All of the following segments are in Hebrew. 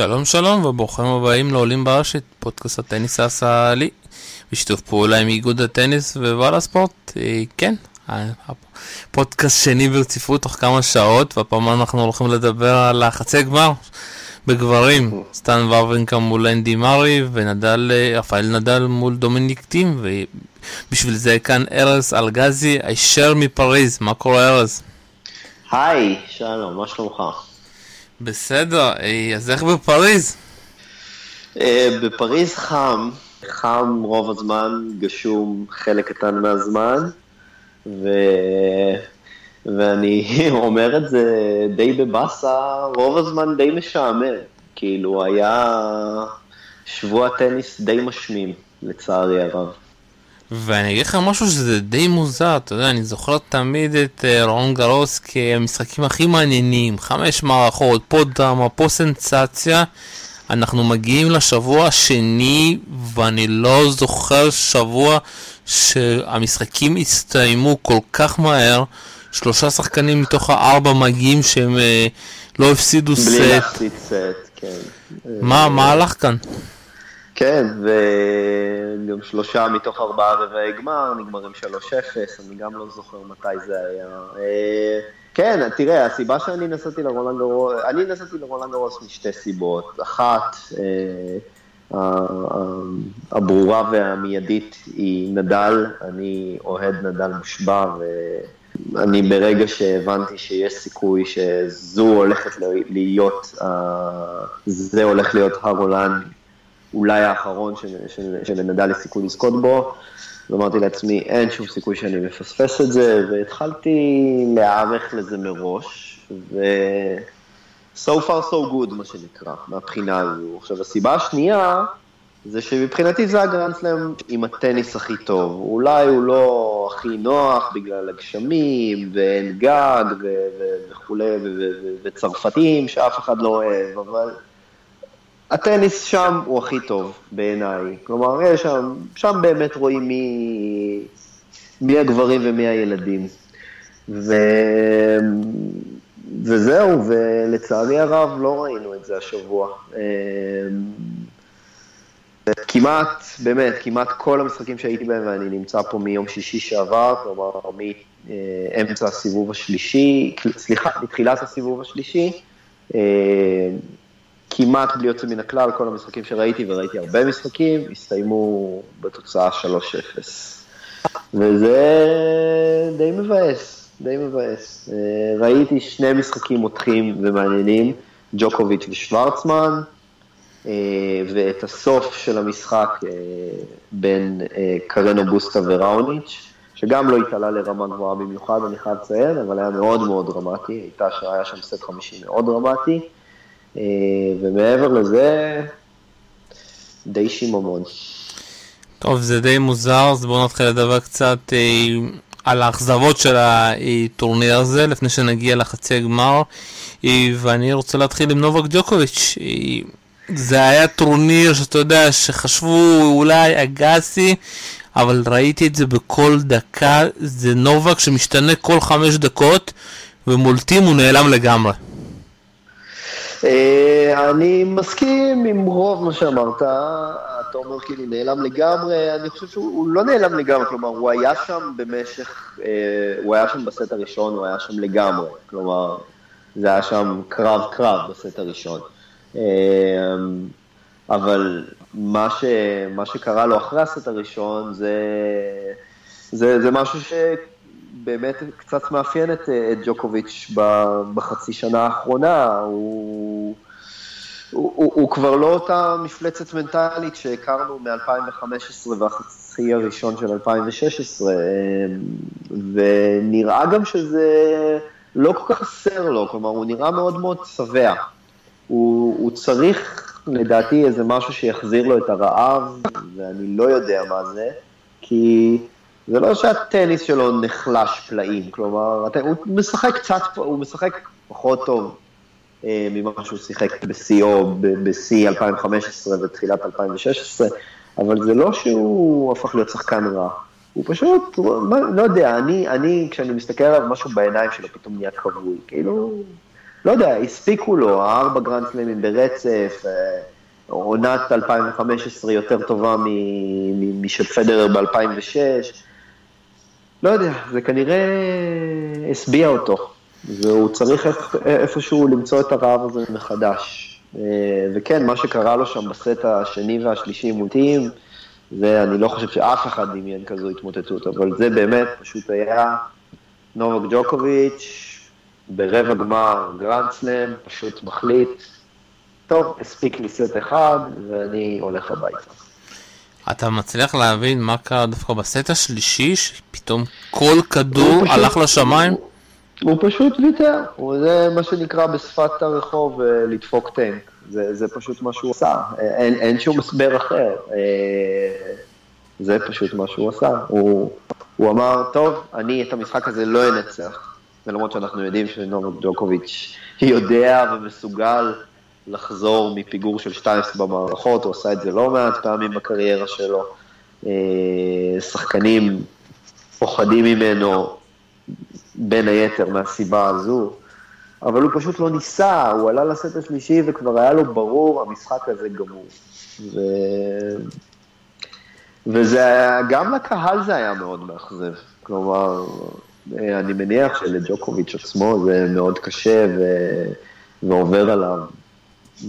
שלום שלום וברוכים הבאים לעולים לרשת, פודקאסט הטניס הישראלי, בשיתוף פעולה עם איגוד הטניס ווואלה ספורט, אה, כן, פודקאסט שני ברציפות תוך כמה שעות, והפעם אנחנו הולכים לדבר על החצי גמר בגברים, סטן ורבנקה מול אנדי מארי ונדל, אה, רפאל נדל מול דומיניק טים, ובשביל זה כאן ארז אלגזי, הישר מפריז, מה קורה ארז? היי, שלום, מה שלומך? בסדר, אה, אז איך בפריז? אה, בפריז חם, חם רוב הזמן, גשום חלק קטן מהזמן, ו... ואני אומר את זה די בבאסה, רוב הזמן די משעמם, כאילו היה שבוע טניס די משמים, לצערי הרב. ואני אגיד לך משהו שזה די מוזר, אתה יודע, אני זוכר תמיד את uh, רון גרוס כמשחקים הכי מעניינים, חמש מערכות, פה דרמה, פה סנסציה. אנחנו מגיעים לשבוע השני, ואני לא זוכר שבוע שהמשחקים הסתיימו כל כך מהר. שלושה שחקנים מתוך הארבע מגיעים שהם uh, לא הפסידו בלי סט. בלי להפסיד סט, כן. מה, מה הלך כאן? כן, וגם שלושה מתוך ארבעה רבעי גמר נגמרים 3-0, אני גם לא זוכר מתי זה היה. אה, כן, תראה, הסיבה שאני נסעתי לרולנד גרוס, אני נסעתי לרולנד גרוס משתי סיבות. אחת, אה, הברורה והמיידית היא נדל, אני אוהד נדל מושבע, ואני ברגע שהבנתי שיש סיכוי שזו הולכת להיות, זה הולך להיות הרולנד אולי האחרון שלנדל יש סיכוי לזכות בו, ואמרתי לעצמי, אין שום סיכוי שאני מפספס את זה, והתחלתי להיערך לזה מראש, ו... so far so good, מה שנקרא, מהבחינה הזו. עכשיו, הסיבה השנייה, זה שמבחינתי זה הגרנדסלאם עם הטניס הכי טוב. אולי הוא לא הכי נוח בגלל הגשמים, ואין גג, וכולי, וצרפתים שאף אחד לא אוהב, אבל... הטניס שם הוא הכי טוב בעיניי. כלומר, שם, שם באמת רואים מי, מי הגברים ומי הילדים. ו... וזהו, ולצערי הרב לא ראינו את זה השבוע. כמעט, באמת, כמעט כל המשחקים שהייתי בהם, ואני נמצא פה מיום שישי שעבר, כלומר, מאמצע הסיבוב השלישי, סליחה, מתחילת הסיבוב השלישי, כמעט בלי יוצא מן הכלל, כל המשחקים שראיתי, וראיתי הרבה משחקים, הסתיימו בתוצאה 3-0. וזה די מבאס, די מבאס. ראיתי שני משחקים מותחים ומעניינים, ג'וקוביץ' ושוורצמן, ואת הסוף של המשחק בין קרנו בוסקה וראוניץ', שגם לא התעלה לרמה גבוהה במיוחד, אני חייב לציין, אבל היה מאוד מאוד דרמטי, הייתה שהיה שם סט 50 מאוד דרמטי. אה, ומעבר לזה, די שיממון. טוב, זה די מוזר, אז בואו נתחיל לדבר קצת אה, על האכזבות של הטורניר הזה, לפני שנגיע לחצי גמר, אה, ואני רוצה להתחיל עם נובק ג'וקוביץ'. אה, זה היה טורניר שאתה יודע, שחשבו אולי אגסי, אבל ראיתי את זה בכל דקה, זה נובק שמשתנה כל חמש דקות, ומולטים הוא נעלם לגמרי. אה, אני מסכים עם רוב מה שאמרת, אתה אומר כאילו נעלם לגמרי, אני חושב שהוא לא נעלם לגמרי, כלומר הוא היה שם במשך, אה, הוא היה שם בסט הראשון, הוא היה שם לגמרי, כלומר זה היה שם קרב קרב בסט הראשון. אה, אבל מה, ש, מה שקרה לו אחרי הסט הראשון זה, זה, זה משהו ש... באמת קצת מאפיין את, את ג'וקוביץ' בחצי שנה האחרונה, הוא, הוא, הוא, כבר לא אותה מפלצת מנטלית שהכרנו מ-2015 והחצי הראשון של 2016, ונראה גם שזה לא כל כך חסר לו, כלומר הוא נראה מאוד מאוד שבע. הוא, הוא צריך לדעתי איזה משהו שיחזיר לו את הרעב, ואני לא יודע מה זה, כי... זה לא שהטניס שלו נחלש פלאים, כלומר, הוא משחק קצת, הוא משחק פחות טוב אה, ממה שהוא שיחק בשיאו, בשיא 2015 ותחילת 2016, אבל זה לא שהוא הפך להיות שחקן רע. הוא פשוט, לא יודע, אני, אני, כשאני מסתכל עליו, משהו בעיניים שלו פתאום נהיה כבוי, כאילו, לא יודע, הספיקו לו, הארבע grand slam ים ברצף, אה, עונת 2015 יותר טובה משל פדרר ב-2006. לא יודע, זה כנראה השביע אותו, והוא צריך איפשהו למצוא את הרעב הזה מחדש. אה, וכן, מה שקרה לו שם בסט השני והשלישי מול טים, ואני לא חושב שאף אחד דמיין כזו התמוטטות, אבל זה באמת פשוט היה נובק ג'וקוביץ' ברבע גמר grand slam, פשוט מחליט, טוב, הספיק לי סט אחד, ואני הולך הביתה. אתה מצליח להבין מה קרה דווקא בסט השלישי, שפתאום כל כדור פשוט, הלך לשמיים? הוא פשוט ויתר, זה מה שנקרא בשפת הרחוב אה, לדפוק טנק, זה, זה פשוט מה שהוא עשה, אין, אין שום הסבר אחר, אה, זה פשוט מה שהוא עשה, הוא, הוא אמר, טוב, אני את המשחק הזה לא אנצח, ולמרות שאנחנו יודעים שנובק ג'וקוביץ' יודע ומסוגל לחזור מפיגור של 2 במערכות, הוא עשה את זה לא מעט פעמים בקריירה שלו. אה, שחקנים פוחדים ממנו, בין היתר מהסיבה הזו, אבל הוא פשוט לא ניסה, הוא עלה לסט השלישי וכבר היה לו ברור, המשחק הזה גמור. ו... וזה, היה, גם לקהל זה היה מאוד מאכזב. כלומר, אה, אני מניח שלג'וקוביץ' עצמו זה מאוד קשה ו... ועובר עליו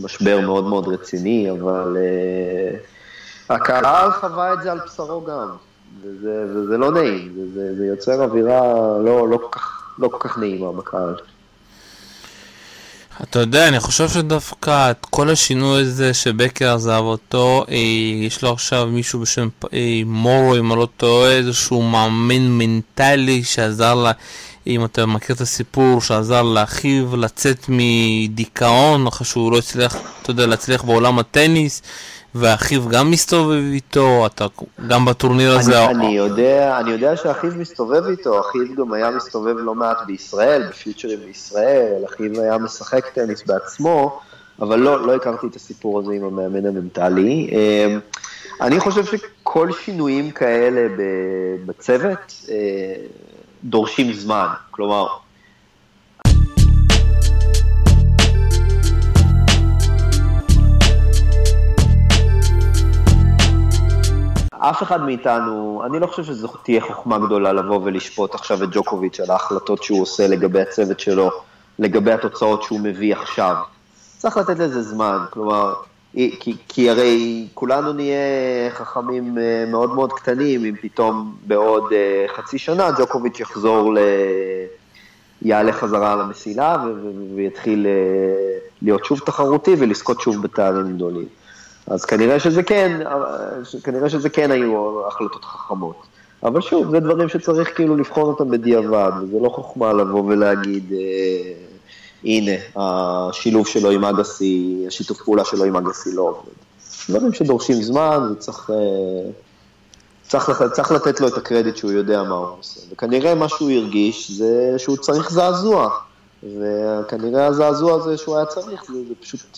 משבר מאוד מאוד רציני, אבל uh, הקהל חווה את זה על בשרו גם, וזה, וזה לא נעים, וזה, זה יוצר אווירה לא, לא, כל כך, לא כל כך נעימה בקהל. אתה יודע, אני חושב שדווקא את כל השינוי הזה שבקר עזב אותו, אה, יש לו עכשיו מישהו בשם אה, מורו, אם אני לא טועה, איזשהו מאמן מנטלי שעזר לה, אם אתה מכיר את הסיפור, שעזר לאחיו לצאת מדיכאון, אחרי שהוא לא הצליח, אתה יודע, להצליח בעולם הטניס. ואחיו גם מסתובב איתו, אתה גם בטורניר הזה... אני, אני, יודע, אני יודע שאחיו מסתובב איתו, אחיו גם היה מסתובב לא מעט בישראל, בפיוטרים בישראל, אחיו היה משחק טניס בעצמו, אבל לא, לא הכרתי את הסיפור הזה עם המאמן המנטלי. אמ, אני חושב שכל שינויים כאלה בצוות אה, דורשים זמן, כלומר, אף אחד מאיתנו, אני לא חושב שזו תהיה חוכמה גדולה לבוא ולשפוט עכשיו את ג'וקוביץ' על ההחלטות שהוא עושה לגבי הצוות שלו, לגבי התוצאות שהוא מביא עכשיו. צריך לתת לזה זמן, כלומר, כי, כי הרי כולנו נהיה חכמים אה, מאוד מאוד קטנים, אם פתאום בעוד אה, חצי שנה ג'וקוביץ' יחזור ל... יעלה חזרה על המסילה ויתחיל אה, להיות שוב תחרותי ולזכות שוב בתארים גדולים. אז כנראה שזה כן, כנראה שזה כן היו החלטות חכמות. אבל שוב, זה דברים שצריך כאילו לבחון אותם בדיעבד, וזה לא חוכמה לבוא ולהגיד, אה, הנה, השילוב שלו עם אגסי, השיתוף פעולה שלו עם אגסי לא עובד. דברים שדורשים זמן, וצריך אה, צריך, צריך לתת לו את הקרדיט שהוא יודע מה הוא עושה. וכנראה מה שהוא הרגיש זה שהוא צריך זעזוע, וכנראה הזעזוע הזה שהוא היה צריך, זה, זה פשוט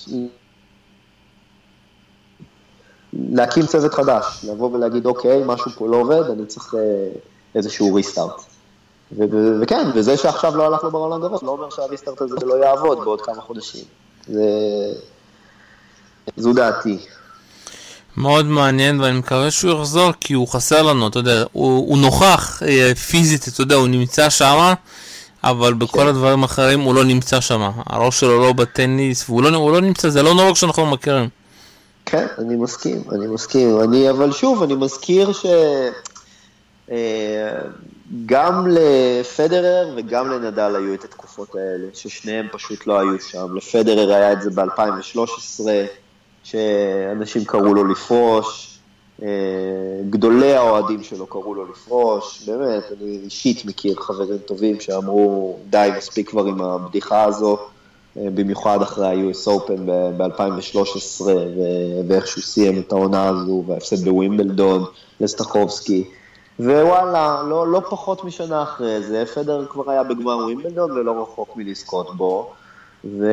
להקים צוות חדש, לבוא ולהגיד, אוקיי, משהו פה לא עובד, אני צריך אה, איזשהו ריסטארט. וכן, וזה שעכשיו לא הלך לו בעולם גבוה, לא אומר שהריסטארט הזה לא יעבוד בעוד כמה חודשים. זה... זו דעתי. מאוד מעניין, ואני מקווה שהוא יחזור, כי הוא חסר לנו, אתה יודע, הוא, הוא נוכח אה, פיזית, אתה יודע, הוא נמצא שם, אבל בכל כן. הדברים האחרים הוא לא נמצא שם. הראש שלו לא בטניס, והוא לא, לא נמצא, זה לא נורא שאנחנו מכירים. כן, אני מסכים, אני מסכים. אני, אבל שוב, אני מזכיר ש... אה, גם לפדרר וגם לנדל היו את התקופות האלה, ששניהם פשוט לא היו שם. לפדרר היה את זה ב-2013, שאנשים קראו לו לפרוש, אה, גדולי האוהדים שלו קראו לו לפרוש, באמת, אני אישית מכיר חברים טובים שאמרו, די, מספיק כבר עם הבדיחה הזו. אה, במיוחד אחרי ה-US Open ב-2013, ואיך שהוא סיים את העונה הזו, וההפסד בווימבלדון לסטחובסקי. ווואלה, לא, לא פחות משנה אחרי זה, פדר כבר היה בגמר ווימבלדון ולא רחוק מלזכות בו. ו...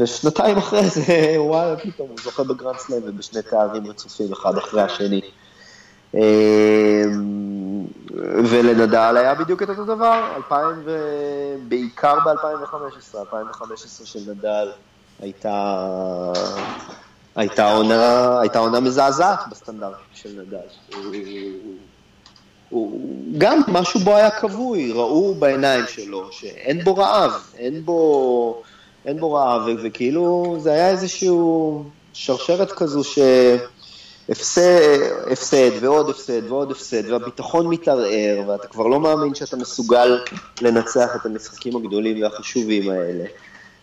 ושנתיים אחרי זה, וואלה, פתאום הוא זוכה בגרנד סלאם ובשני תארים רצופים אחד אחרי השני. אה, ולנדל היה בדיוק את אותו דבר, 2000 ו... בעיקר ב-2015, 2015 של נדל הייתה, הייתה, עונה, הייתה עונה מזעזעת בסטנדרט של נדל. הוא, גם משהו בו היה כבוי, ראו בעיניים שלו שאין בו רעב, אין בו, אין בו רעב, וכאילו זה היה איזשהו שרשרת כזו ש... הפסד, הפסד ועוד הפסד ועוד הפסד, והביטחון מתערער, ואתה כבר לא מאמין שאתה מסוגל לנצח את המשחקים הגדולים והחשובים האלה.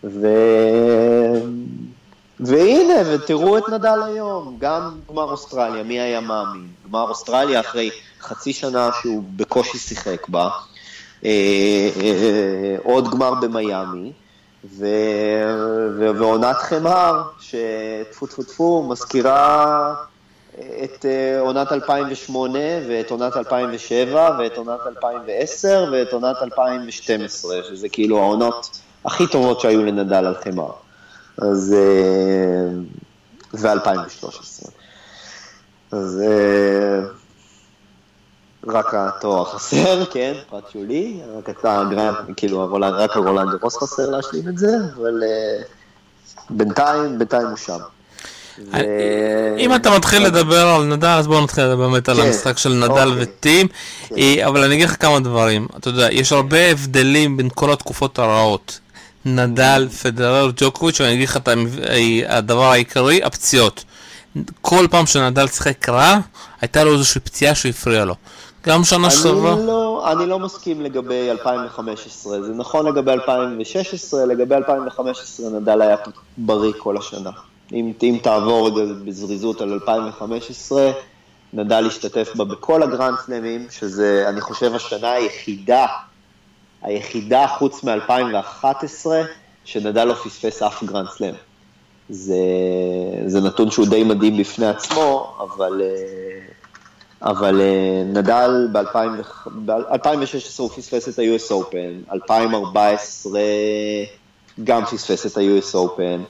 ו... והנה, ותראו את נדל היום, גם גמר אוסטרליה, מי היה מאמין? גמר אוסטרליה אחרי חצי שנה שהוא בקושי שיחק בה, אה, אה, עוד גמר במיאמי. ועונת חמר, שטפו טפו טפו, מזכירה את אה, עונת 2008 ואת עונת 2007 ואת עונת 2010 ואת עונת 2012, שזה כאילו העונות הכי טובות שהיו לנדל על חמר. אז... אה, ו-2013. אז אה, רק התואר חסר, כן, פרט שולי, רק אתה, כאילו, רק הרולנד רוס חסר להשלים את זה, אבל בינתיים, בינתיים הוא שם. אם אתה מתחיל לדבר על נדל, אז בואו נתחיל באמת על כן. המשחק של נדל אוקיי. וטים, כן. אה, אבל אני אגיד לך כמה דברים. אתה יודע, יש הרבה הבדלים בין כל התקופות הרעות. נדל, פדרר, ג'וקוביץ', ואני אגיד לך את הדבר העיקרי, הפציעות. כל פעם שנדל שיחק רע, הייתה לו איזושהי פציעה שהפריעה לו. גם שנה שעברה. לא, אני לא מסכים לגבי 2015, זה נכון לגבי 2016, לגבי 2015 נדל היה בריא כל השנה. אם, אם תעבור רגע בזריזות על 2015, נדל השתתף בה בכל ה grand slam ים, שזה, אני חושב, השנה היחידה, היחידה חוץ מ-2011, שנדל לא פספס אף grand slam. זה, זה נתון שהוא די מדהים בפני עצמו, אבל, אבל נדל ב-2016 הוא פספס את ה-US Open, 2014 גם פספס את ה-US Open,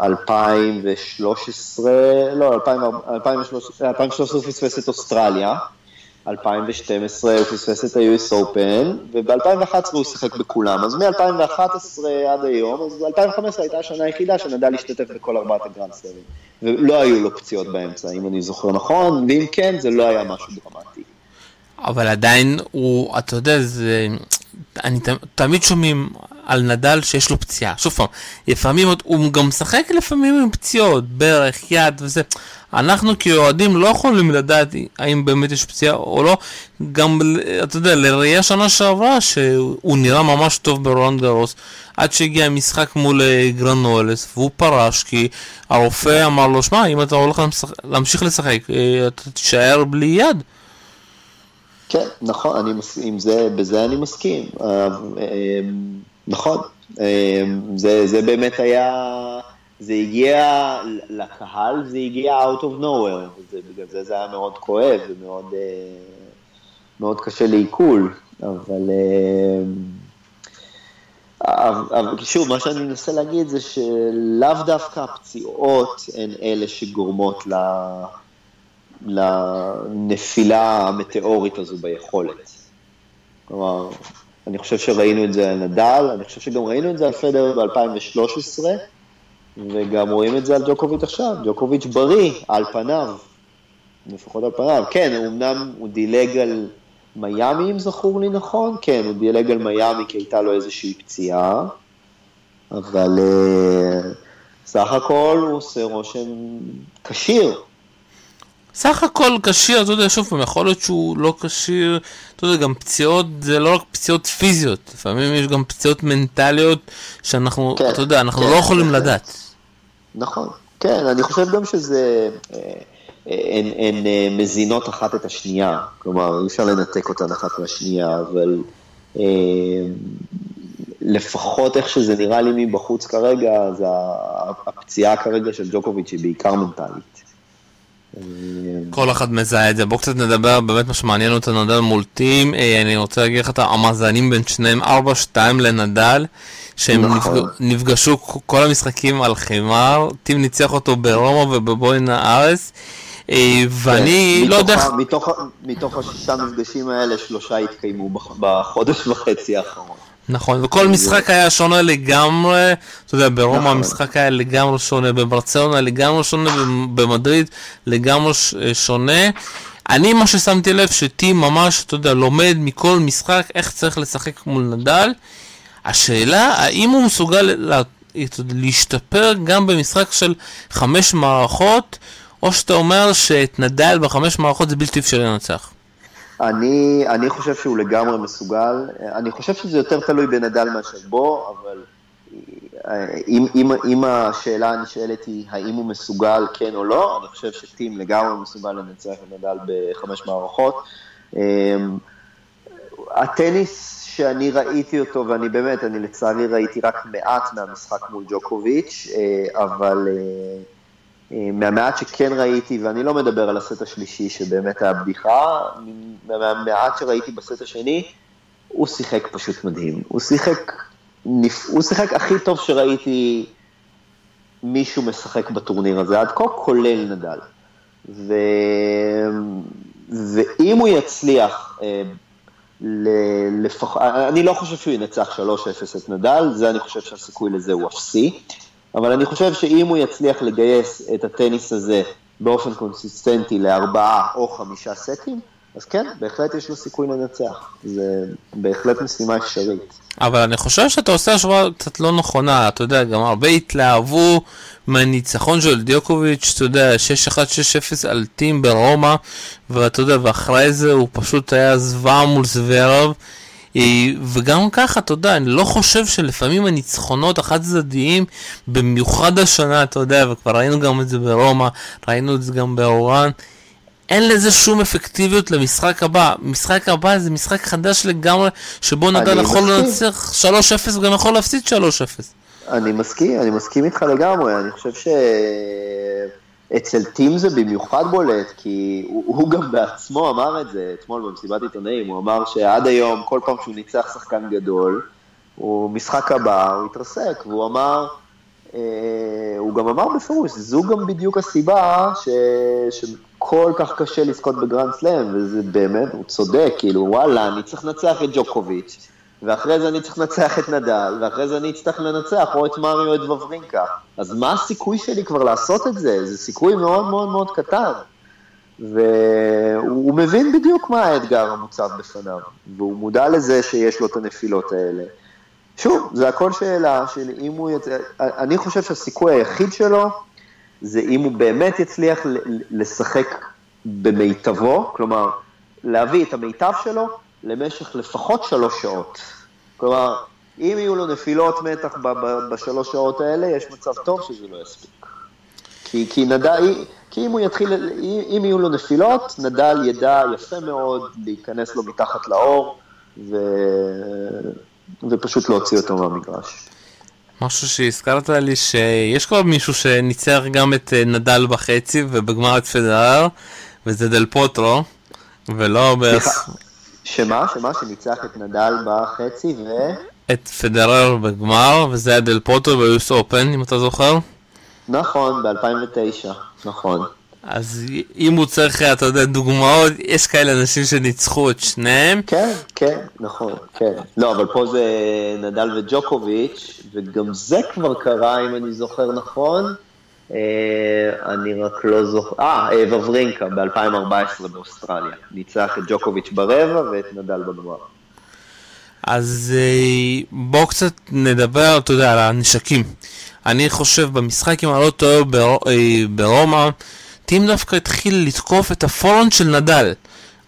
2013, אמ, לא, 2013 פספס את אוסטרליה, 2012 הוא פספס את ה-US Open, וב-2011 הוא שיחק בכולם. אז מ-2011 עד היום, אז 2015 הייתה השנה היחידה שנדע להשתתף בכל ארבעת הגרנד סלמים. ולא היו לו פציעות באמצע, אם אני זוכר נכון, ואם כן, זה לא היה משהו דרמטי. אבל עדיין הוא, אתה יודע, זה... אני תמיד שומעים על נדל שיש לו פציעה. שוב פעם, לפעמים הוא גם משחק לפעמים עם פציעות, ברך, יד וזה. אנחנו כאוהדים לא יכולים לדעת האם באמת יש פציעה או לא. גם, אתה יודע, לראייה שנה שעברה שהוא נראה ממש טוב ברולנד גרוס, עד שהגיע המשחק מול אה, גרנולס, והוא פרש כי הרופא אמר לו, שמע, אם אתה הולך להמשיך לשחק, אה, אתה תישאר בלי יד. כן, נכון, אני מסכים, זה, בזה אני מסכים. אה, נכון, זה, זה באמת היה, זה הגיע לקהל, זה הגיע out of nowhere, זה, בגלל זה זה היה מאוד כואב ומאוד מאוד קשה לעיכול, אבל, אבל שוב, מה שאני מנסה להגיד זה שלאו דווקא הפציעות הן אלה שגורמות ל... לנפילה המטאורית הזו ביכולת. כלומר, אני חושב שראינו את זה על נדל, אני חושב שגם ראינו את זה על פדר ב-2013, וגם רואים את זה על ג'וקוביץ' עכשיו. ג'וקוביץ' בריא, על פניו, לפחות על פניו. כן, אמנם הוא דילג על מיאמי, אם זכור לי נכון, כן, הוא דילג על מיאמי כי הייתה לו איזושהי פציעה, אבל uh, סך הכל הוא עושה רושם כשיר. סך הכל כשיר, אתה יודע, שוב פעם, יכול להיות שהוא לא כשיר, אתה יודע, גם פציעות, זה לא רק פציעות פיזיות, לפעמים יש גם פציעות מנטליות שאנחנו, כן, אתה יודע, אנחנו כן, לא יכולים כן. לדעת. נכון, כן, אני חושב גם שזה, אה, הן, הן אה, מזינות אחת את השנייה, כלומר, אי אפשר לנתק אותן אחת מהשנייה, אבל אה, לפחות איך שזה נראה לי מבחוץ כרגע, זה הפציעה כרגע של ג'וקוביץ' היא בעיקר מנטלית. כל אחד מזהה את זה. בואו קצת נדבר באמת מה שמעניין אותנו נדל מול טים. אה, אני רוצה להגיד לך את המאזנים בין שניהם 4-2 לנדל, שהם נכון. נפגשו כל המשחקים על חימר. טים ניצח אותו ברומא ובבוינה ארס. אה, ואני כן, לא יודע... מתוך השישה מפגשים האלה, שלושה התקיימו בח- בחודש וחצי האחרון. נכון, וכל משחק היה שונה לגמרי, אתה יודע, ברומא נכון. המשחק היה לגמרי שונה, בברצלונה לגמרי שונה, במדריד לגמרי שונה. אני, מה ששמתי לב, שטים ממש, אתה יודע, לומד מכל משחק איך צריך לשחק מול נדל. השאלה, האם הוא מסוגל לה- להשתפר גם במשחק של חמש מערכות, או שאתה אומר שאת נדל בחמש מערכות זה בלתי אפשרי לנצח. אני, אני חושב שהוא לגמרי מסוגל, אני חושב שזה יותר תלוי בנדל מאשר בו, אבל אה, אם, אם, אם השאלה הנשאלת היא האם הוא מסוגל כן או לא, אני חושב שטים לגמרי מסוגל לנצח את נדל בחמש מערכות. אה, הטניס שאני ראיתי אותו, ואני באמת, אני לצערי ראיתי רק מעט מהמשחק מול ג'וקוביץ', אה, אבל אה, מהמעט שכן ראיתי, ואני לא מדבר על הסט השלישי שבאמת היה בדיחה, מהמעט שראיתי בסט השני, הוא שיחק פשוט מדהים. הוא שיחק. הוא שיחק הכי טוב שראיתי מישהו משחק בטורניר הזה עד כה, כולל נדל. ו... ואם הוא יצליח, אה, ל- לפח... אני לא חושב שהוא ינצח 3-0 את נדל, זה אני חושב שהסיכוי לזה הוא אפסי, אבל אני חושב שאם הוא יצליח לגייס את הטניס הזה באופן קונסיסטנטי לארבעה או חמישה סטים, אז כן, בהחלט יש לו סיכוי לנצח. זה בהחלט משימה אפשרית. אבל אני חושב שאתה עושה השוואה קצת לא נכונה, אתה יודע, גם הרבה התלהבו מהניצחון של דיוקוביץ', אתה יודע, 6-1, 6-0 על טים ברומא, ואתה יודע, ואחרי זה הוא פשוט היה זוועה מול זוורב. אה, וגם ככה, אתה יודע, אני לא חושב שלפעמים הניצחונות החד צדדיים, במיוחד השנה, אתה יודע, וכבר ראינו גם את זה ברומא, ראינו את זה גם באורן, אין לזה שום אפקטיביות למשחק הבא. משחק הבא זה משחק חדש לגמרי, שבו אני יכול. לנצח 3-0 וגם יכול להפסיד 3-0. אני מסכים, אני מסכים איתך לגמרי, אני חושב שאצל טים זה במיוחד בולט, כי הוא, הוא גם בעצמו אמר את זה אתמול במסיבת עיתונאים, הוא אמר שעד היום, כל פעם שהוא ניצח שחקן גדול, הוא משחק הבא, הוא התרסק, והוא אמר, אה, הוא גם אמר בפירוש, זו גם בדיוק הסיבה ש, שכל כך קשה לזכות בגרנד סלאם, וזה באמת, הוא צודק, כאילו, וואלה, אני צריך לנצח את ג'וקוביץ', ואחרי זה אני צריך לנצח את נדל, ואחרי זה אני אצטרך לנצח או את מריו או את וברינקה. אז מה הסיכוי שלי כבר לעשות את זה? זה סיכוי מאוד מאוד מאוד קטן. והוא מבין בדיוק מה האתגר המוצב בפניו, והוא מודע לזה שיש לו את הנפילות האלה. שוב, זה הכל שאלה של אם הוא יצא... אני חושב שהסיכוי היחיד שלו זה אם הוא באמת יצליח לשחק במיטבו, כלומר, להביא את המיטב שלו למשך לפחות שלוש שעות. כלומר, אם יהיו לו נפילות מתח בשלוש שעות האלה, יש מצב טוב שזה לא יספיק. כי, כי נדל, כי אם הוא יתחיל, אם, יהיו לו נפילות, נדל ידע יפה מאוד להיכנס לו מתחת לאור, ו... ופשוט להוציא אותו מהמגרש. משהו שהזכרת לי שיש כבר מישהו שניצח גם את אה, נדל בחצי ובגמר את פדרר, וזה דל פוטרו, ולא. סליחה, שמה? שמה? שניצח את נדל בחצי ו... את פדרר בגמר, וזה היה דל פוטרו ביוס אופן, אם אתה זוכר. נכון, ב-2009, נכון. אז אם הוא צריך, אתה יודע, דוגמאות, יש כאלה אנשים שניצחו את שניהם. כן, כן, נכון, כן. לא, אבל פה זה נדל וג'וקוביץ', וגם זה כבר קרה, אם אני זוכר נכון. אה, אני רק לא זוכר, אה, וברינקה ב-2014 באוסטרליה. ניצח את ג'וקוביץ' ברבע ואת נדל בגמר. אז אה, בואו קצת נדבר, אתה יודע, על הנשקים. אני חושב במשחק, אם אני לא טועה, אה, ברומא, טים דווקא התחיל לתקוף את ה forehand של נדל.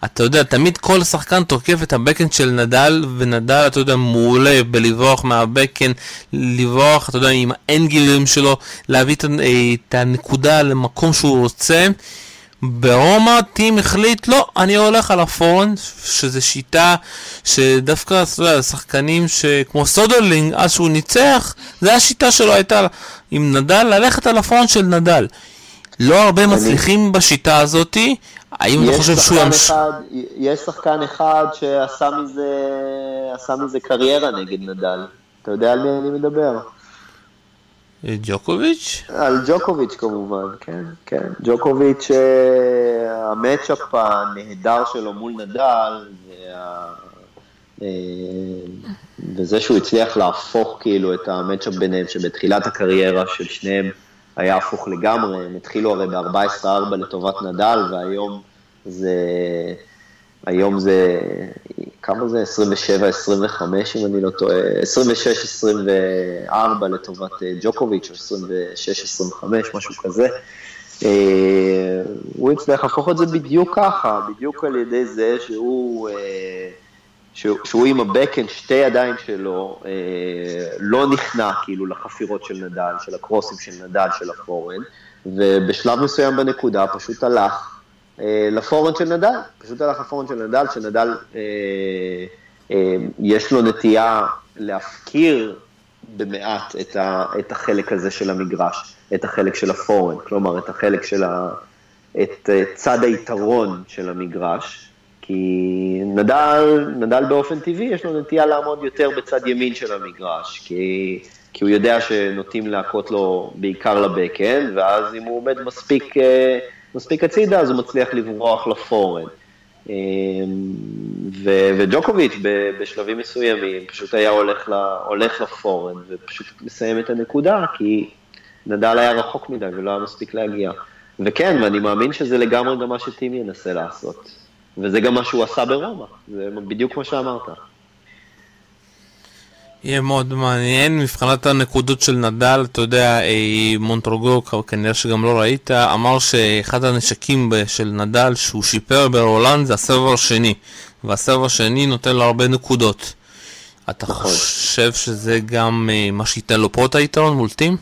אתה יודע, תמיד כל שחקן תוקף את ה backhand של נדל, ונדל, אתה יודע, מעולה בלברוח מה backhand, לברוח, אתה יודע, עם ה angle ים שלו, להביא את, אה, את הנקודה למקום שהוא רוצה. ברומא טים החליט, לא, אני הולך על ה forehand, שזה שיטה שדווקא, אתה יודע, שחקנים שכמו סודרלינג, אז שהוא ניצח, זה השיטה שלו הייתה עם נדל, ללכת על הפורנד של נדל. לא הרבה מצליחים בשיטה הזאתי, האם אתה חושב שהוא ימש... אחד, יש שחקן אחד שעשה מזה, עשה מזה קריירה נגד נדל. אתה יודע על מי אני מדבר? ג'וקוביץ'? על ג'וקוביץ' כמובן, כן, כן. ג'וקוביץ', המצ'אפ הנהדר שלו מול נדל, וה... וזה שהוא הצליח להפוך כאילו את המצ'אפ ביניהם, שבתחילת הקריירה של שניהם היה הפוך לגמרי, הם התחילו הרי ב-14-4 לטובת נדל, והיום זה, היום זה, כמה זה? 27-25 אם אני לא טועה, 26-24 לטובת ג'וקוביץ', או 26-25, משהו כזה. הוא הצליח להפוך את זה בדיוק ככה, בדיוק על ידי זה שהוא... שהוא עם הבקן, שתי ידיים שלו, אה, לא נכנע כאילו לחפירות של נדל, של הקרוסים של נדל, של הפורן, ובשלב מסוים בנקודה פשוט הלך אה, לפורן של נדל, פשוט הלך לפורן של נדל, שנדל אה, אה, יש לו נטייה להפקיר במעט את, את החלק הזה של המגרש, את החלק של הפורן, כלומר את החלק של ה... את צד היתרון של המגרש, כי נדל, נדל באופן טבעי, יש לו נטייה לעמוד יותר בצד ימין של המגרש, כי, כי הוא יודע שנוטים להכות לו בעיקר לבקן, ואז אם הוא עומד מספיק, אה, מספיק הצידה, אז הוא מצליח לברוח לפורן. אה, ו, וג'וקוביץ' בשלבים מסוימים פשוט היה הולך, ל, הולך לפורן ופשוט מסיים את הנקודה, כי נדל היה רחוק מדי ולא היה מספיק להגיע. וכן, ואני מאמין שזה לגמרי גם מה שטים ינסה לעשות. וזה גם מה שהוא עשה ברומא, זה בדיוק מה שאמרת. יהיה מאוד מעניין, מבחינת הנקודות של נדל, אתה יודע, אה, מונטרוגו, כנראה שגם לא ראית, אמר שאחד הנשקים של נדל שהוא שיפר ברולנד זה הסרבר השני, והסרבר השני נותן לו הרבה נקודות. אתה נכון. חושב שזה גם אה, מה שייתן לו פה את היתרון מול טים?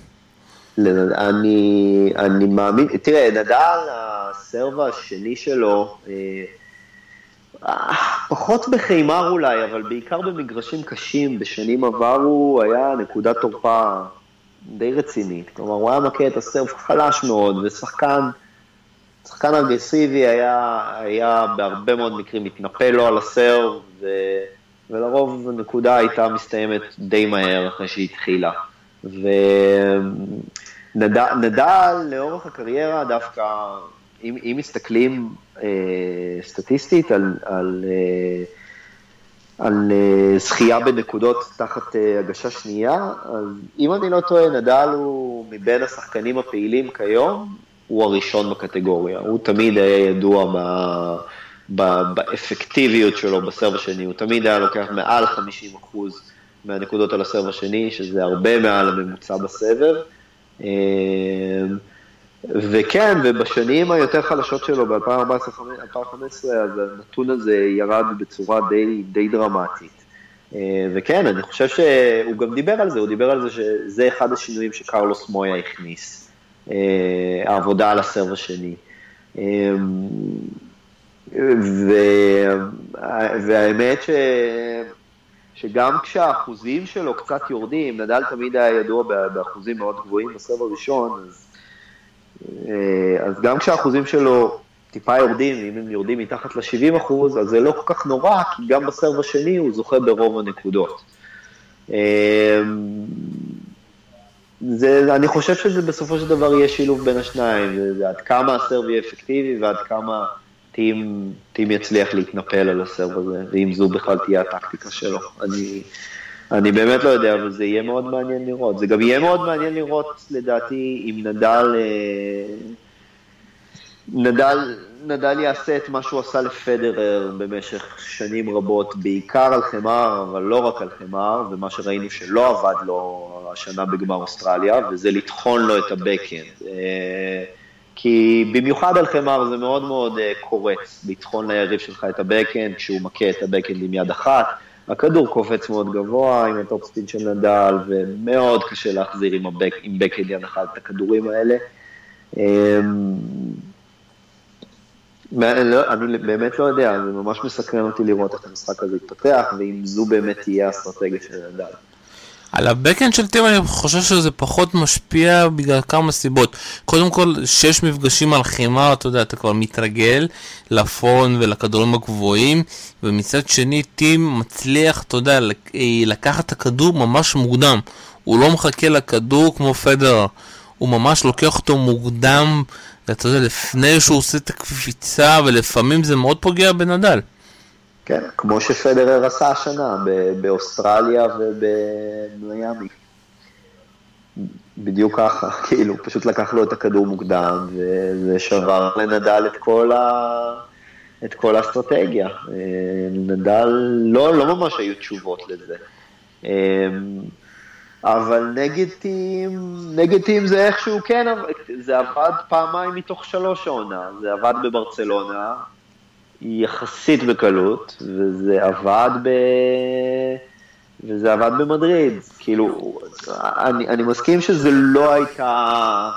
אני, אני מאמין, תראה, נדל, הסרבר השני שלו, אה, פחות בחימר אולי, אבל בעיקר במגרשים קשים, בשנים עברו היה נקודת תורפה די רצינית. כלומר, הוא היה מכה את הסרף חלש מאוד, ושחקן, שחקן אגרסיבי היה, היה בהרבה מאוד מקרים מתנפל לו על הסרף, ו, ולרוב הנקודה הייתה מסתיימת די מהר אחרי שהיא התחילה. ונדל לאורך הקריירה דווקא, אם, אם מסתכלים אה, סטטיסטית על, על, אה, על אה, זכייה בנקודות תחת הגשה שנייה, אז אם אני לא טועה, נדל הוא מבין השחקנים הפעילים כיום, הוא הראשון בקטגוריה. הוא תמיד היה ידוע ב... באפקטיביות שלו בסרב השני, הוא תמיד היה לוקח מעל 50% מהנקודות על הסרב השני, שזה הרבה מעל הממוצע בסבב. וכן, ובשנים היותר חלשות שלו, ב-2014-2015, אז הנתון הזה ירד בצורה די, די דרמטית. אה, וכן, אני חושב שהוא גם דיבר על זה, הוא דיבר על זה שזה אחד השינויים שקרלוס מויה הכניס, אה, העבודה על הסרב השני. אה, ו... והאמת ש... שגם כשהאחוזים שלו קצת יורדים, נדל תמיד היה ידוע באחוזים מאוד גבוהים בסרב הראשון, אז אז גם כשהאחוזים שלו טיפה יורדים, אם הם יורדים מתחת ל-70 אחוז, אז זה לא כל כך נורא, כי גם בסרב השני הוא זוכה ברוב הנקודות. אה, זה, אני חושב שזה בסופו של דבר יהיה שילוב בין השניים, זה, זה עד כמה הסרב יהיה אפקטיבי ועד כמה טים, טים יצליח להתנפל על הסרב הזה, ואם זו בכלל תהיה הטקטיקה שלו. אני, אני באמת לא יודע, אבל זה יהיה מאוד מעניין לראות. זה גם יהיה מאוד מעניין לראות, לדעתי, אם נדל... אה, נדל, נדל יעשה את מה שהוא עשה לפדרר במשך שנים רבות, בעיקר על חמר, אבל לא רק על חמר, ומה שראינו שלא עבד לו השנה בגמר אוסטרליה, וזה לטחון לו את הבקאנד. אה, כי במיוחד על חמר זה מאוד מאוד אה, קורץ, לטחון ליריב שלך את ה backhand, כשהוא מכה את ה backhand עם יד אחת. הכדור קופץ מאוד גבוה עם ה topspin של נדל, ומאוד קשה להחזיר עם, הבק, עם backhand יד אחת את הכדורים האלה. אמ, לא, אני באמת לא יודע, זה ממש מסקרן אותי לראות איך המשחק הזה יתפתח, ואם זו באמת תהיה האסטרטגיה של נדל. על ה backhand של טים אני חושב שזה פחות משפיע בגלל כמה סיבות. קודם כל, שש מפגשים על חימה, אתה יודע, אתה כבר מתרגל לפון ולכדורים הגבוהים, ומצד שני, טים מצליח, אתה יודע, לקחת את הכדור ממש מוקדם. הוא לא מחכה לכדור כמו פדר, הוא ממש לוקח אותו מוקדם, ואתה יודע, לפני שהוא עושה את הקפיצה, ולפעמים זה מאוד פוגע בנדל. כן, כמו שפדרר עשה השנה באוסטרליה ובמיאמי. בדיוק ככה, כאילו, פשוט לקח לו את הכדור מוקדם, ושבר לנדל את כל, ה... את כל האסטרטגיה. אה, נדל, לא, לא ממש היו תשובות לזה. אה, אבל נגד טים, נגד טים זה איכשהו כן, זה עבד פעמיים מתוך שלוש העונה, זה עבד בברצלונה, יחסית בקלות, וזה עבד ב... וזה עבד במדריד, כאילו, אני, אני מסכים שזה לא הייתה,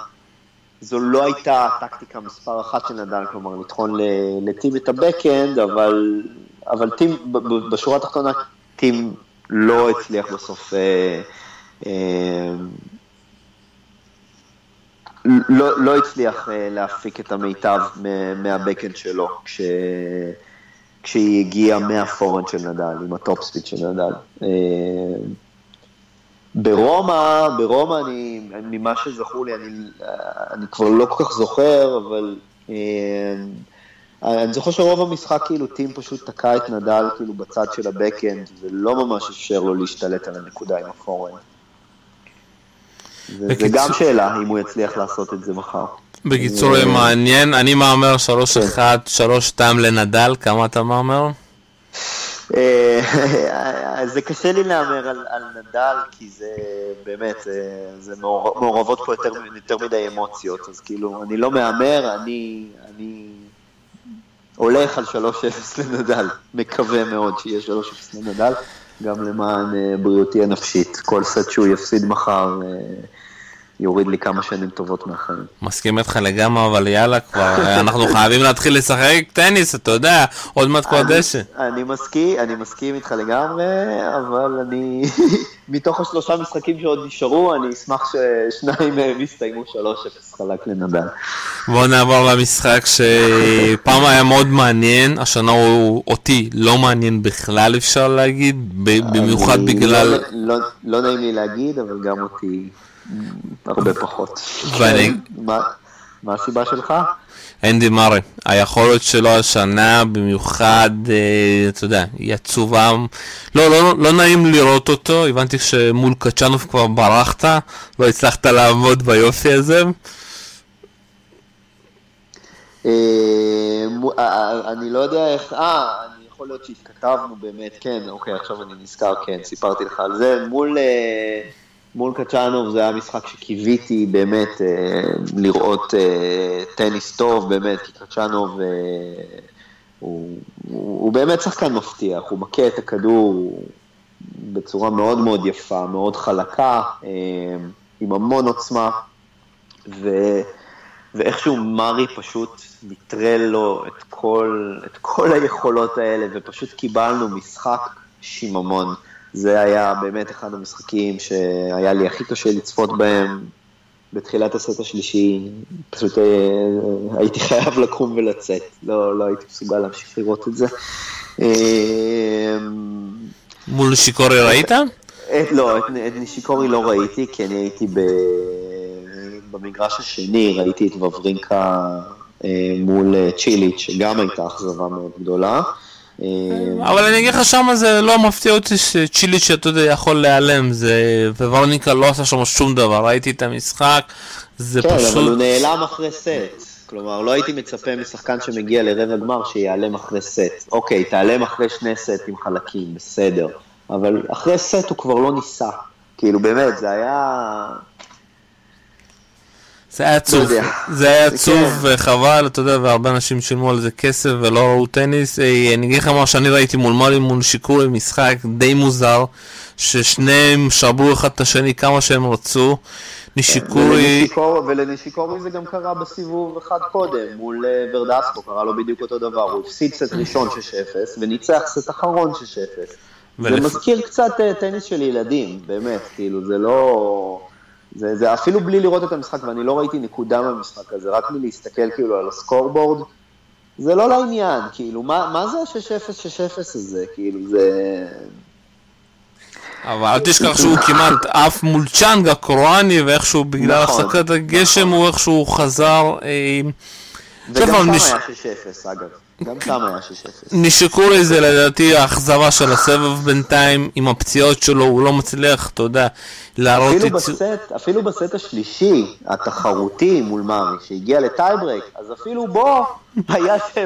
זו לא הייתה טקטיקה מספר אחת של נדל, כלומר, לטחון לטים את הבקאנד, אבל, אבל טים, בשורה התחתונה, טים לא הצליח בסוף, אה, אה, לא, לא הצליח אה, להפיק את המיטב מהבקאנד שלו, כש... כשהיא הגיעה מה forehand של נדל, עם ה topspin של נדל. אה, ברומא, ברומא אני, ממה שזכור לי, אני, אני כבר לא כל כך זוכר, אבל אה, אני זוכר שרוב המשחק כאילו טים פשוט תקע את נדל כאילו בצד של ה backhand, ולא ממש אפשר לו להשתלט על הנקודה עם ה forehand. זה גם שאלה אם הוא יצליח לעשות את זה מחר. בקיצור, אה, מעניין, אני מהמר 3-1, 3-2 לנדל, כמה אתה מהמר? אה, זה קשה לי להמר על, על נדל, כי זה באמת, זה, זה מעורבות פה יותר, יותר מדי אמוציות, אז כאילו, אני לא מהמר, אני, אני הולך על 3-0 לנדל, מקווה מאוד שיהיה 3-0 לנדל, גם למען אה, בריאותי הנפשית, כל סט שהוא יפסיד מחר. יוריד לי כמה שנים טובות מהחיים. מסכים איתך לגמרי, אבל יאללה כבר, אנחנו חייבים להתחיל לשחק טניס, אתה יודע, עוד מעט כבר דשא. אני מסכים, אני מסכים איתך לגמרי, אבל אני, מתוך השלושה משחקים שעוד נשארו, אני אשמח ששניים מהם יסתיימו 3-0 חלק לנדל. בואו נעבור למשחק שפעם היה מאוד מעניין, השנה הוא אותי לא מעניין בכלל אפשר להגיד, במיוחד בגלל... לא, לא, לא נעים לי להגיד, אבל גם אותי הרבה פחות. ואני... מה הסיבה שלך? אנדי מארי, היכולת שלו השנה במיוחד, אה, אתה יודע, היא עצובה, לא, לא, לא נעים לראות אותו, הבנתי שמול קצ'נוב כבר ברחת, לא הצלחת לעמוד ביופי הזה. אה, אה, אני לא יודע איך, אה, יכול להיות שהתכתבנו באמת, כן, אוקיי, עכשיו אני נזכר, כן, סיפרתי לך על זה, מול... מול קצ'אנוב זה היה משחק שקיוויתי באמת אה, לראות אה, טניס טוב, באמת, כי קצ'אנוב אה, הוא, הוא, הוא באמת שחקן מבטיח, הוא מכה את הכדור בצורה מאוד מאוד יפה, מאוד חלקה, אה, עם המון עוצמה, ו, ואיכשהו מארי פשוט נטרל לו את כל, את כל היכולות האלה, ופשוט קיבלנו משחק שיממון. זה היה באמת אחד המשחקים שהיה לי הכי קשה לצפות בהם בתחילת הסט השלישי, פשוט אה, הייתי חייב לקום ולצאת, לא, לא הייתי מסוגל להמשיך לראות את זה. אה, מול שיקורי ראית? את, לא, את, את נשיקורי לא ראיתי, כי אני הייתי ב, במגרש השני, ראיתי את וברינקה אה, מול צ'יליץ', שגם הייתה אכזבה מאוד גדולה. אה, אבל אני אגיד לך שמה זה לא מפתיע אותי שצ'יליץ' שאתה יודע יכול להיעלם. זה וורניקה לא עשה שם שום דבר. ראיתי את המשחק זה כן, פשוט... כן אבל הוא נעלם אחרי סט. כלומר לא הייתי מצפה משחקן שמגיע לרבע גמר שיעלם אחרי סט. אוקיי תעלם אחרי שני סטים חלקים בסדר. אבל אחרי סט הוא כבר לא ניסה. כאילו באמת זה היה זה היה עצוב, זה היה עצוב כן. וחבל, אתה יודע, והרבה אנשים שילמו על זה כסף ולא ראו טניס. אני אגיד לך מה שאני ראיתי מול מולי, מול שיקורי, משחק די מוזר, ששניהם שרבו אחד את השני כמה שהם רצו. נישיקורי... ולנישיקורי זה גם קרה בסיבוב אחד קודם, מול אה, ורדסקו, קרה לו בדיוק אותו דבר, הוא הפסיד סט ראשון 6-0 וניצח סט אחרון 6-0. זה מזכיר קצת אה, טניס של ילדים, באמת, כאילו, זה לא... זה, זה אפילו בלי לראות את המשחק, ואני לא ראיתי נקודה מהמשחק הזה, רק מלהסתכל כאילו על הסקורבורד, זה לא לעניין, כאילו, מה, מה זה ה-6-0, 6-0 הזה, כאילו, זה... אבל אל תשכח שהוא כמעט עף מול צ'אנג הקרואני, ואיכשהו בגלל נכון, הפסקת הגשם הוא איכשהו חזר. אה, וגם שם נש- היה 6-0, אגב. גם שם היה 6-0. נישקורי זה לדעתי האכזבה של הסבב בינתיים, עם הפציעות שלו, הוא לא מצליח, אתה יודע, להראות יצוא- בסט, אפילו בסט השלישי, התחרותי מול מארי, שהגיע ל tiebreak, אז אפילו בו היה 7-0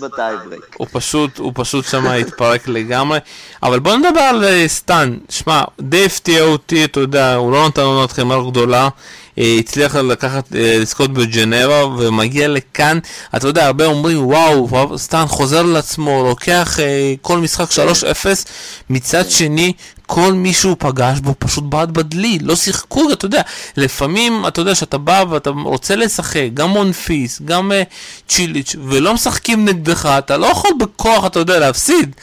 ב tiebreak. הוא פשוט, הוא פשוט שם התפרק לגמרי. אבל בוא נדבר על אה, סטן. שמע, די הפתיע אותי, אתה יודע, הוא לא נתן עונת חמר גדולה. אה, הצליח לקחת, אה, לזכות בג'נבה, ומגיע לכאן, אתה יודע, הרבה אומרים, וואו, סטן חוזר לעצמו, לוקח אה, כל משחק 3-0, מצד שני, כל מי שהוא פגש בו פשוט בעט בדלי, לא שיחקו, אתה יודע, לפעמים, אתה יודע, שאתה בא ואתה רוצה לשחק, גם מונפיס, גם צ'יליץ', ולא משחקים נגדך, אתה לא יכול בכוח, אתה יודע, להפסיד.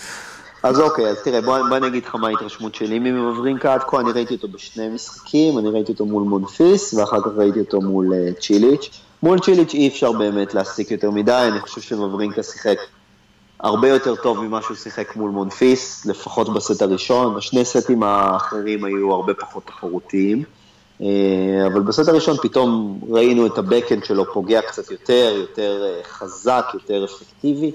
אז אוקיי, אז תראה, בוא, בוא אני אגיד לך מה ההתרשמות שלי ממברינקה עד כה, אני ראיתי אותו בשני משחקים, אני ראיתי אותו מול מונפיס, ואחר כך ראיתי אותו מול uh, צ'יליץ'. מול צ'יליץ' אי אפשר באמת להסיק יותר מדי, אני חושב שוואברינקה שיחק הרבה יותר טוב ממה שהוא שיחק מול מונפיס, לפחות בסט הראשון, השני סטים האחרים היו הרבה פחות תחרותיים. אה, אבל בסט הראשון פתאום ראינו את ה backhand שלו פוגע קצת יותר, יותר אה, חזק, יותר אפקטיבי.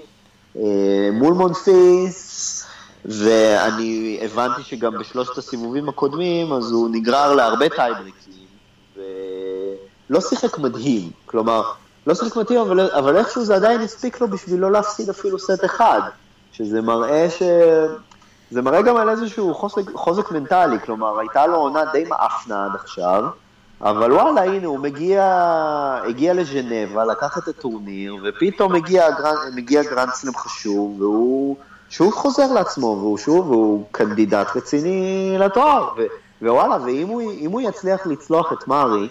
מול מונפיס, ואני הבנתי שגם בשלושת הסיבובים הקודמים, אז הוא נגרר להרבה טייבריקים, ולא שיחק מדהים. כלומר, לא שיחק מדהים, אבל, אבל איכשהו זה עדיין הספיק לו בשביל לא להפסיד אפילו סט אחד, שזה מראה ש... זה מראה גם על איזשהו חוזק, חוזק מנטלי, כלומר, הייתה לו עונה די מעפנה עד עכשיו, אבל וואלה, הנה, הוא מגיע, הגיע לז'נבה, לקח את הטורניר, ופתאום מגיע, גרנ, מגיע גרנד סלאם חשוב, והוא שוב חוזר לעצמו, והוא שוב, והוא קנדידט רציני לתואר, ו, ווואלה, ואם הוא, הוא יצליח לצלוח את מארי,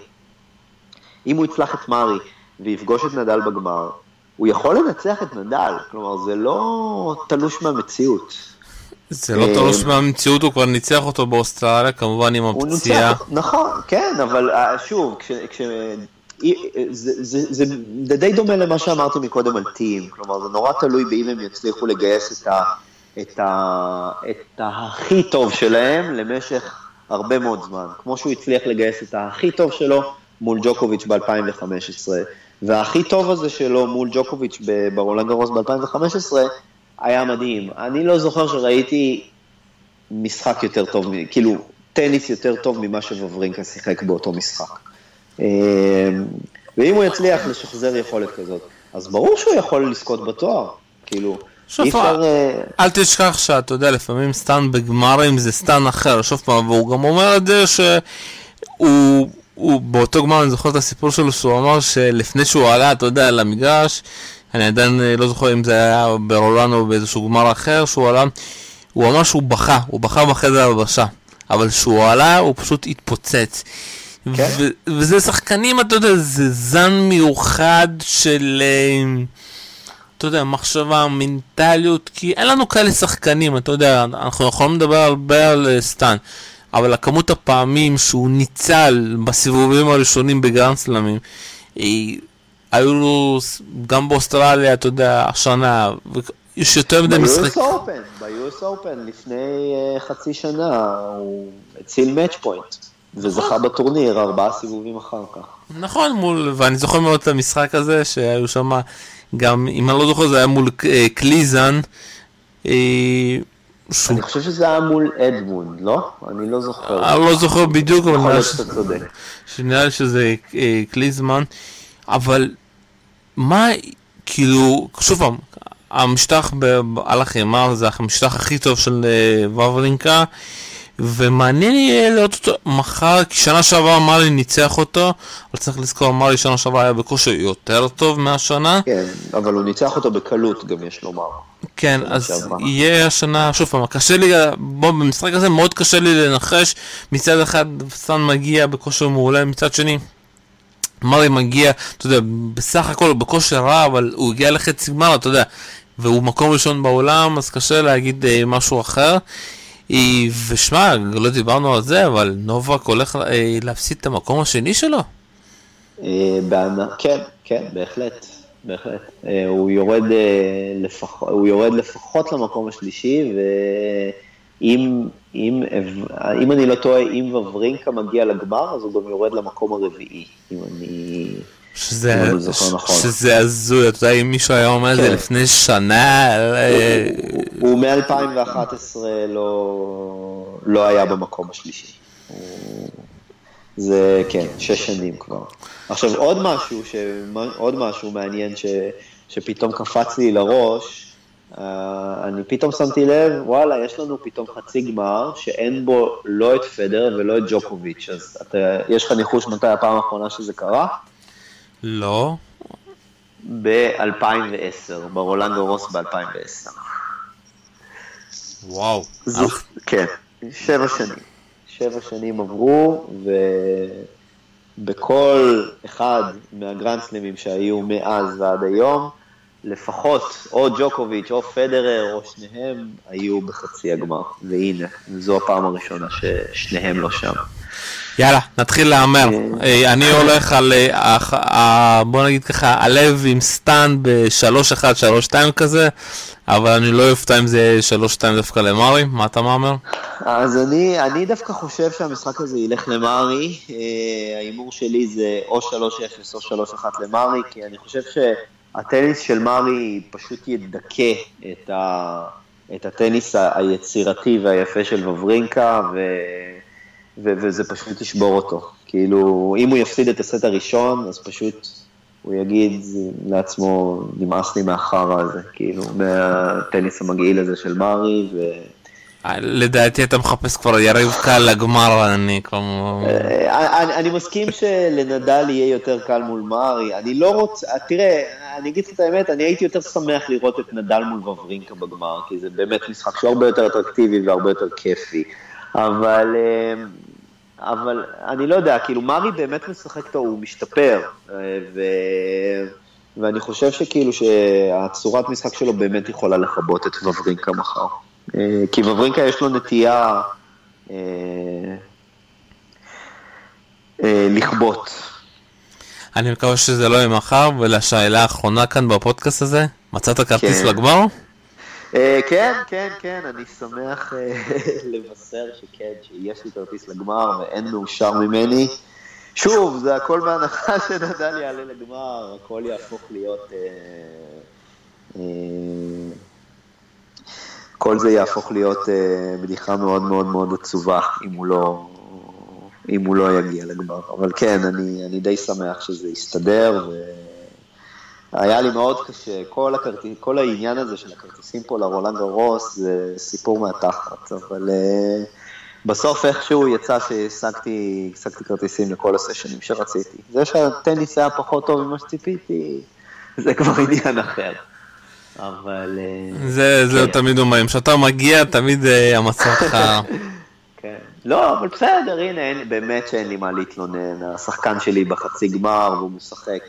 אם הוא יצלח את מארי ויפגוש את נדל בגמר, הוא יכול לנצח את נדל, כלומר, זה לא תלוש מהמציאות. זה לא אה, תלוש מהמציאות, הוא כבר ניצח אותו באוסטרליה, כמובן עם הוא הפציעה. נכון, כן, אבל אה, שוב, כש... זה, זה, זה, זה די דומה למה שאמרתי מקודם על טים, כלומר זה נורא תלוי באם הם יצליחו לגייס את, ה, את, ה, את הכי טוב שלהם למשך הרבה מאוד זמן, כמו שהוא הצליח לגייס את הכי טוב שלו מול ג'וקוביץ' ב-2015, והכי טוב הזה שלו מול ג'וקוביץ' ברולנד גרוס ב-2015 היה מדהים. אני לא זוכר שראיתי משחק יותר טוב, כאילו, טניס יותר טוב ממה שוורינקה שיחק באותו משחק. אה, ואם הוא יצליח לשחזר יכולת כזאת, אז ברור שהוא יכול לזכות בתואר, כאילו, שוב אפשר... אה, אל תשכח שאתה יודע, לפעמים סטן בגמרים זה סטן אחר, שוב פעם, והוא גם אומר את זה שהוא... הוא באותו גמר, אני זוכר את הסיפור שלו, שהוא אמר שלפני שהוא עלה, אתה יודע, למגרש, אני עדיין אה, לא זוכר אם זה היה ברולן או באיזשהו גמר אחר, שהוא עלה, הוא אמר שהוא בכה, הוא בכה בחדר הלבשה, אבל כשהוא עלה, הוא פשוט התפוצץ. כן. ו- וזה שחקנים, אתה יודע, זה זן מיוחד של... אה, אתה יודע, מחשבה, מנטליות, כי אין לנו כאלה שחקנים, אתה יודע, אנחנו יכולים לדבר הרבה על אה, סטן, אבל הכמות הפעמים שהוא ניצל בסיבובים הראשונים בגרנדסלמים, היא- היו לו, גם באוסטרליה, אתה יודע, השנה, יש יותר מדי ב-US משחק... Open, ב-US Open לפני אה, חצי שנה הוא הציל match point, וזכה בטורניר ארבעה סיבובים אחר כך. נכון, מול, ואני זוכר מאוד את המשחק הזה, שהיו שם, גם, אם אני לא זוכר, זה היה מול אה, קליזן, אה, שהוא אני חושב שזה היה מול אדמונד, לא? אני לא זוכר. אני לא זוכר בדיוק, אבל נראה שאתה צודק. שנראה לי שזה אה, קליזן, אבל מה, כאילו, שוב פעם, המשטח ב- על החימר זה המשטח הכי טוב של אה, וברינקה, ומעניין יהיה לראות אותו מחר, כי שנה שעברה מרי ניצח אותו, אבל צריך לזכור, מרי שנה שעברה היה בכושר יותר טוב מהשנה. כן, אבל הוא ניצח אותו בקלות, גם יש לומר. כן, אז שעברה. יהיה השנה, שוב פעם, קשה לי, בוא, במשחק הזה מאוד קשה לי לנחש, מצד אחד סטן מגיע בכושר מעולה, מצד שני, מרי מגיע, אתה יודע, בסך הכל בכושר רע, אבל הוא הגיע לחצי גמר, אתה יודע, והוא מקום ראשון בעולם, אז קשה להגיד אה, משהו אחר. ושמע, לא דיברנו על זה, אבל נובק הולך אה, להפסיד את המקום השני שלו. אה, כן, כן, בהחלט, בהחלט. אה, הוא יורד, לפח, הוא יורד לפחות למקום השלישי, ואם אם, אם אני לא טועה, אם וברינקה מגיע לגמר, אז הוא גם יורד למקום הרביעי, אם אני... שזה, נכון. שזה הזוי, אתה יודע, אם מישהו היה אומר את זה כן. לפני שנה... אה, הוא מ-2011 לא, לא היה במקום השלישי. זה, כן, שש שנים כבר. עכשיו, עוד משהו, עוד משהו מעניין ש, שפתאום קפץ לי לראש, Uh, אני פתאום שמתי לב, וואלה, יש לנו פתאום חצי גמר שאין בו לא את פדר ולא את ג'וקוביץ', אז אתה, יש לך ניחוש מתי הפעם האחרונה שזה קרה? לא. ב-2010, ברולנד רוס ב-2010. וואו. זו, כן, שבע שנים. שבע שנים עברו, ובכל אחד מהגרנדסלימים שהיו מאז ועד היום, לפחות או ג'וקוביץ' או פדרר או שניהם היו בחצי הגמר, והנה, זו הפעם הראשונה ששניהם לא שם. יאללה, נתחיל להמר. אה, אני הולך על, אה, בוא נגיד ככה, הלב עם סטן ב-3-1, 3-2 כזה, אבל אני לא אופתע אם זה 3-2 דווקא למרי, מה אתה מהמר? אז אני, אני דווקא חושב שהמשחק הזה ילך למרי, אה, ההימור שלי זה או 3-0 או 3-1 למרי, כי אני חושב שהטניס של מרי פשוט ידכא את, ה, את הטניס היצירתי והיפה של וברינקה, ו... ו- וזה פשוט ישבור אותו. כאילו, אם הוא יפסיד את הסט הראשון, אז פשוט הוא יגיד לעצמו, נמאס לי מהחרא הזה, כאילו, מהטניס המגעיל הזה של מארי, ו... לדעתי אתה מחפש כבר יריב קל לגמר, אני כמו... אה, אני מסכים שלנדל יהיה יותר קל מול מארי, אני לא רוצה, תראה, אני אגיד לך את האמת, אני הייתי יותר שמח לראות את נדל מול וברינקה בגמר, כי זה באמת משחק שהוא הרבה יותר אטרקטיבי והרבה יותר כיפי. אבל, אה, אבל אני לא יודע, כאילו, מרי באמת משחק טוב, הוא משתפר, אה, ו... ואני חושב שכאילו שהצורת משחק שלו באמת יכולה לכבות את וברינקה מחר. אה, כי וברינקה יש לו נטייה אה, אה, לכבות. אני מקווה שזה לא יהיה מחר, ולשאלה האחרונה כאן בפודקאסט הזה, מצאת כרטיס כן. לגמר? אה, כן, כן, כן, אני שמח אה, לבשר שכן, שיש לי כרטיס לגמר ואין מאושר ממני. שוב, זה הכל בהנחה שנדל יעלה לגמר, הכל יהפוך להיות... אה, כל זה יהפוך להיות בדיחה מאוד מאוד מאוד עצובה אם הוא לא, אם הוא לא יגיע לגמר. אבל כן, אני, אני די שמח שזה יסתדר, ו... היה לי מאוד קשה, כל, הכרטיס, כל העניין הזה של הכרטיסים פה לרולנד הרוס זה סיפור מהתחת, אבל uh, בסוף איכשהו יצא שהשגתי כרטיסים לכל הסשנים שרציתי. זה שהטניס היה פחות טוב ממה שציפיתי, זה כבר עניין אחר. אבל... Uh, זה, זה כן. תמיד אומרים, כשאתה מגיע תמיד uh, המצב שלך... כן. לא, אבל בסדר, הנה, אין, באמת שאין לי מה להתלונן. השחקן שלי בחצי גמר והוא משחק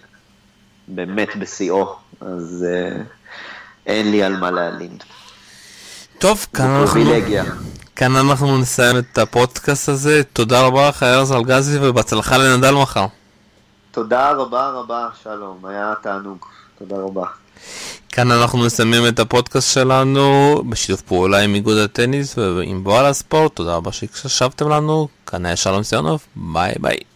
באמת בשיאו, אז uh, אין לי על מה להלין. טוב, כאן אנחנו, כאן אנחנו נסיים את הפודקאסט הזה. תודה רבה לך, ארז אלגזי, ובהצלחה לנדל מחר. תודה רבה רבה, שלום, היה תענוג. תודה רבה. כאן אנחנו מסיימים את הפודקאסט שלנו בשיתוף פעולה עם איגוד הטניס ועם בועל הספורט. תודה רבה שהקשבתם לנו. כאן היה שלום סיונוב, ביי ביי.